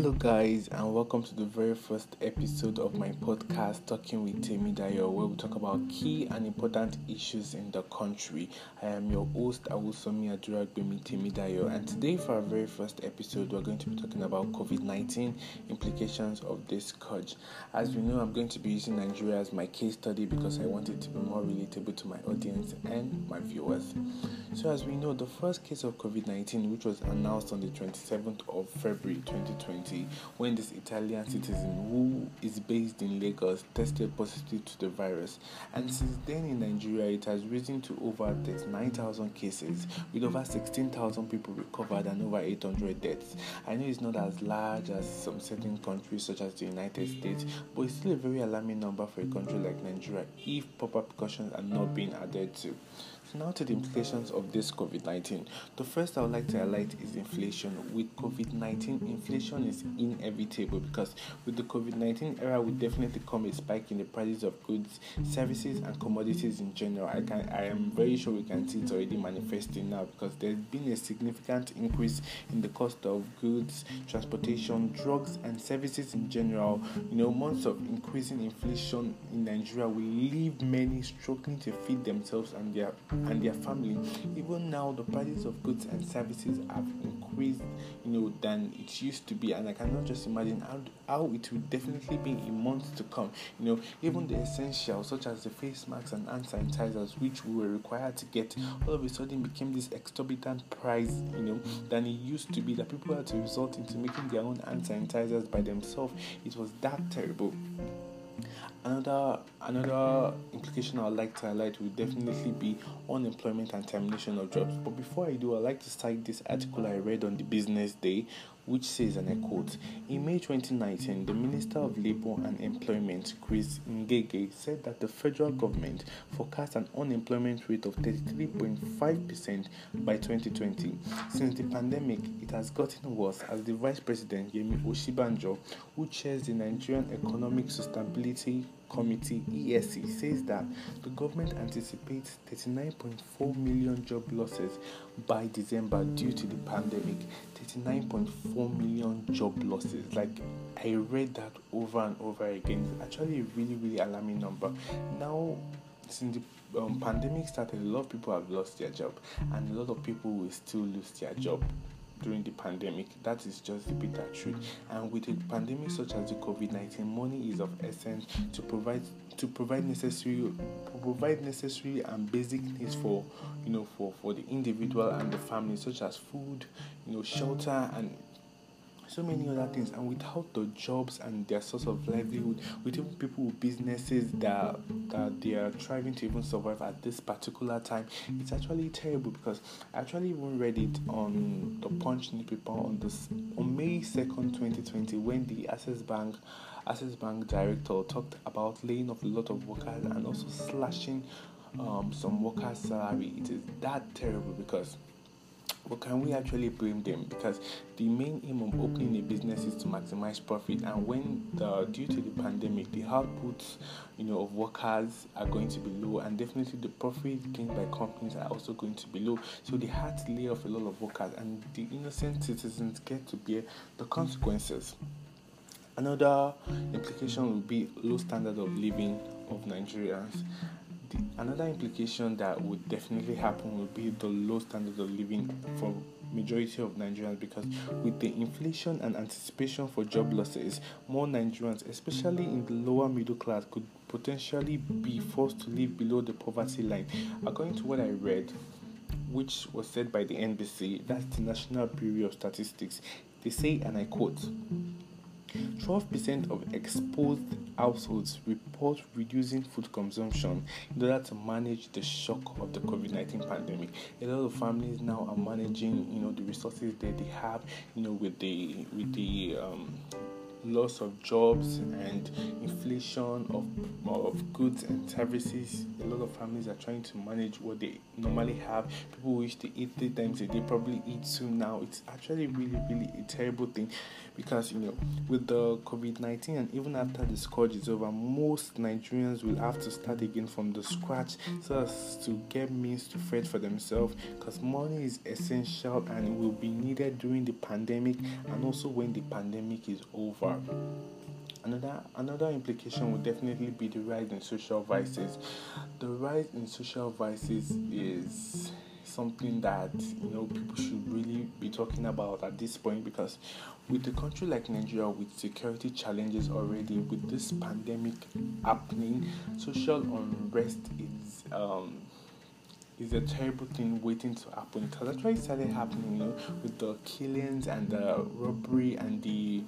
Hello, guys, and welcome to the very first episode of my podcast, Talking with Temidayo, where we talk about key and important issues in the country. I am your host, Awusomi Aduragbemi Temidayo, and today, for our very first episode, we're going to be talking about COVID 19 implications of this scourge. As we know, I'm going to be using Nigeria as my case study because I want it to be more relatable to my audience and my viewers. So, as we know, the first case of COVID 19, which was announced on the 27th of February 2020, when this Italian citizen who is based in Lagos tested positive to the virus, and since then in Nigeria, it has risen to over 39,000 cases, with over 16,000 people recovered and over 800 deaths. I know it's not as large as some certain countries, such as the United States, but it's still a very alarming number for a country like Nigeria if proper precautions are not being added to. Now to the implications of this COVID-19. The first I would like to highlight is inflation. With COVID-19, inflation is inevitable because with the COVID-19 era will definitely come a spike in the prices of goods, services, and commodities in general. I can I am very sure we can see it already manifesting now because there's been a significant increase in the cost of goods, transportation, drugs, and services in general. You know, months of increasing inflation in Nigeria will leave many struggling to feed themselves and their and their family. Even now, the prices of goods and services have increased, you know, than it used to be, and I cannot just imagine how how it will definitely be in months to come. You know, even the essentials such as the face masks and hand sanitizers, which we were required to get, all of a sudden became this exorbitant price, you know, than it used to be. That people had to resort into making their own hand sanitizers by themselves. It was that terrible. Another another implication I'd like to highlight will definitely be unemployment and termination of jobs. But before I do, I'd like to cite this article I read on the Business Day, which says, and I quote, In May 2019, the Minister of Labour and Employment, Chris Ngige, said that the federal government forecast an unemployment rate of 33.5% by 2020. Since the pandemic, it has gotten worse as the Vice President, Yemi Osinbajo, who chairs the Nigerian Economic Sustainability Committee ESC says that the government anticipates 39.4 million job losses by December due to the pandemic. 39.4 million job losses. Like I read that over and over again. It's actually a really, really alarming number. Now, since the um, pandemic started, a lot of people have lost their job, and a lot of people will still lose their job during the pandemic. That is just the bitter truth. And with a pandemic such as the COVID nineteen, money is of essence to provide to provide necessary provide necessary and basic needs for you know for for the individual and the family, such as food, you know, shelter and so many other things. And without the jobs and their source of livelihood with even people with businesses that that they are trying to even survive at this particular time it's actually terrible because i actually even read it on the punch newspaper on this on may 2nd 2020 when the access bank access bank director talked about laying off a lot of workers and also slashing um, some workers salary. It is that terrible because but can we actually blame them? Because the main aim of opening a business is to maximize profit, and when the due to the pandemic, the outputs, you know, of workers are going to be low, and definitely the profit gained by companies are also going to be low. So they had to lay off a lot of workers, and the innocent citizens get to bear the consequences. Another implication will be low standard of living of Nigerians another implication that would definitely happen would be the low standard of living for majority of Nigerians because with the inflation and anticipation for job losses, more Nigerians, especially in the lower middle class, could potentially be forced to live below the poverty line. According to what I read, which was said by the NBS, that's the National Bureau of Statistics, they say, and I quote, 12% of exposed households report reducing food consumption in order to manage the shock of the COVID-19 pandemic. A lot of families now are managing, you know, the resources that they have, you know, with the with the um, loss of jobs and inflation of, of goods and services. A lot of families are trying to manage what they normally have. People wish to eat three times a day probably eat two now. It's actually really, really a terrible thing because you know with the covid-19 and even after the scourge is over most nigerians will have to start again from the scratch so as to get means to fend for themselves because money is essential and will be needed during the pandemic and also when the pandemic is over Another another implication would definitely be the rise in social vices. The rise in social vices is something that you know people should really be talking about at this point because with a country like Nigeria with security challenges already with this pandemic happening social unrest is um is a terrible thing waiting to happen. It has actually started happening, you know, with the killings and the robbery and the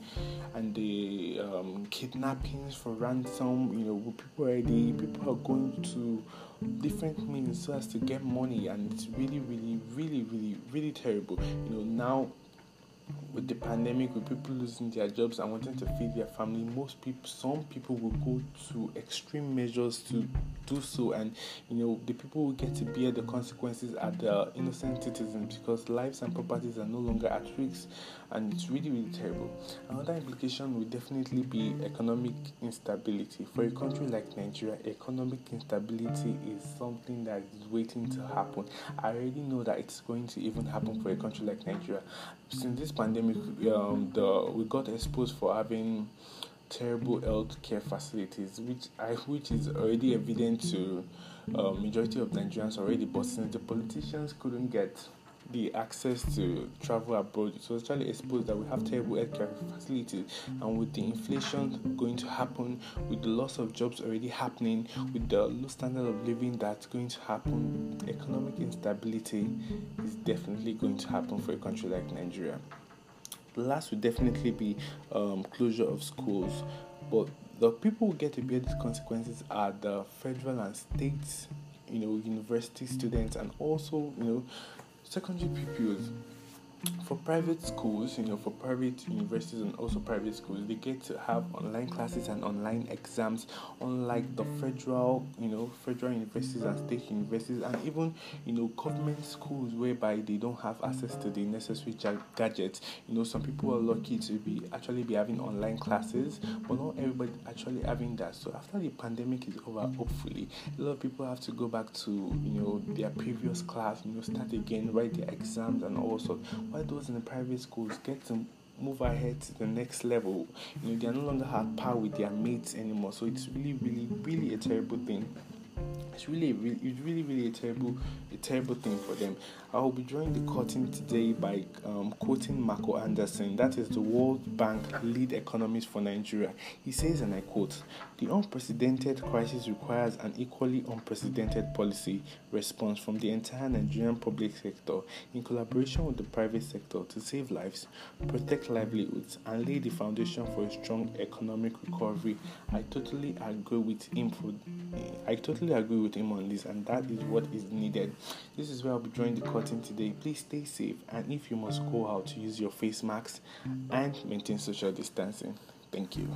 and the um, kidnappings for ransom. You know, people already people are going to different means so as to get money, and it's really, really, really, really, really terrible. You know, now with the pandemic, with people losing their jobs and wanting to feed their family, most people, some people will go to extreme measures to do so, and you know the people will get to bear the consequences are the innocent citizens because lives and properties are no longer at risk, and it's really really terrible. Another implication will definitely be economic instability. For a country like Nigeria, economic instability is something that is waiting to happen. I already know that it's going to even happen for a country like Nigeria. Since this pandemic, um, the we got exposed for having terrible health care facilities, which I which is already evident to uh, majority of Nigerians already. But since the politicians couldn't get the access to travel abroad, it was actually exposed that we have terrible healthcare facilities, and with the inflation going to happen, with the loss of jobs already happening, with the low standard of living that's going to happen, economic instability is definitely going to happen for a country like Nigeria. Last would definitely be um, closure of schools, but the people who get to bear these consequences are the federal and state, you know, university students, and also you know, secondary pupils for private schools, you know, for private universities and also private schools, they get to have online classes and online exams, unlike the federal, you know, federal universities and state universities, and even, you know, government schools whereby they don't have access to the necessary gadgets. You know, some people are lucky to be actually be having online classes, but not everybody actually having that. So after the pandemic is over, hopefully, a lot of people have to go back to, you know, their previous class, you know, start again, write their exams and all sorts why those in the private schools get to move ahead to the next level. You know, they are no longer at par with their mates anymore. So it's really, really, really a terrible thing. It's really, really, it's really, really a terrible, a terrible thing for them. I will be drawing the curtain today by um, quoting Marco Hernandez, that is the World Bank lead economist for Nigeria. He says, and I quote, "The unprecedented crisis requires an equally unprecedented policy response from the entire Nigerian public sector, in collaboration with the private sector, to save lives, protect livelihoods, and lay the foundation for a strong economic recovery." I totally agree with him. For, I totally agree with him on this, and that is what is needed. This is where I'll be drawing the curtain today. Please stay safe, and if you must go out, use your face masks and maintain social distancing. Thank you.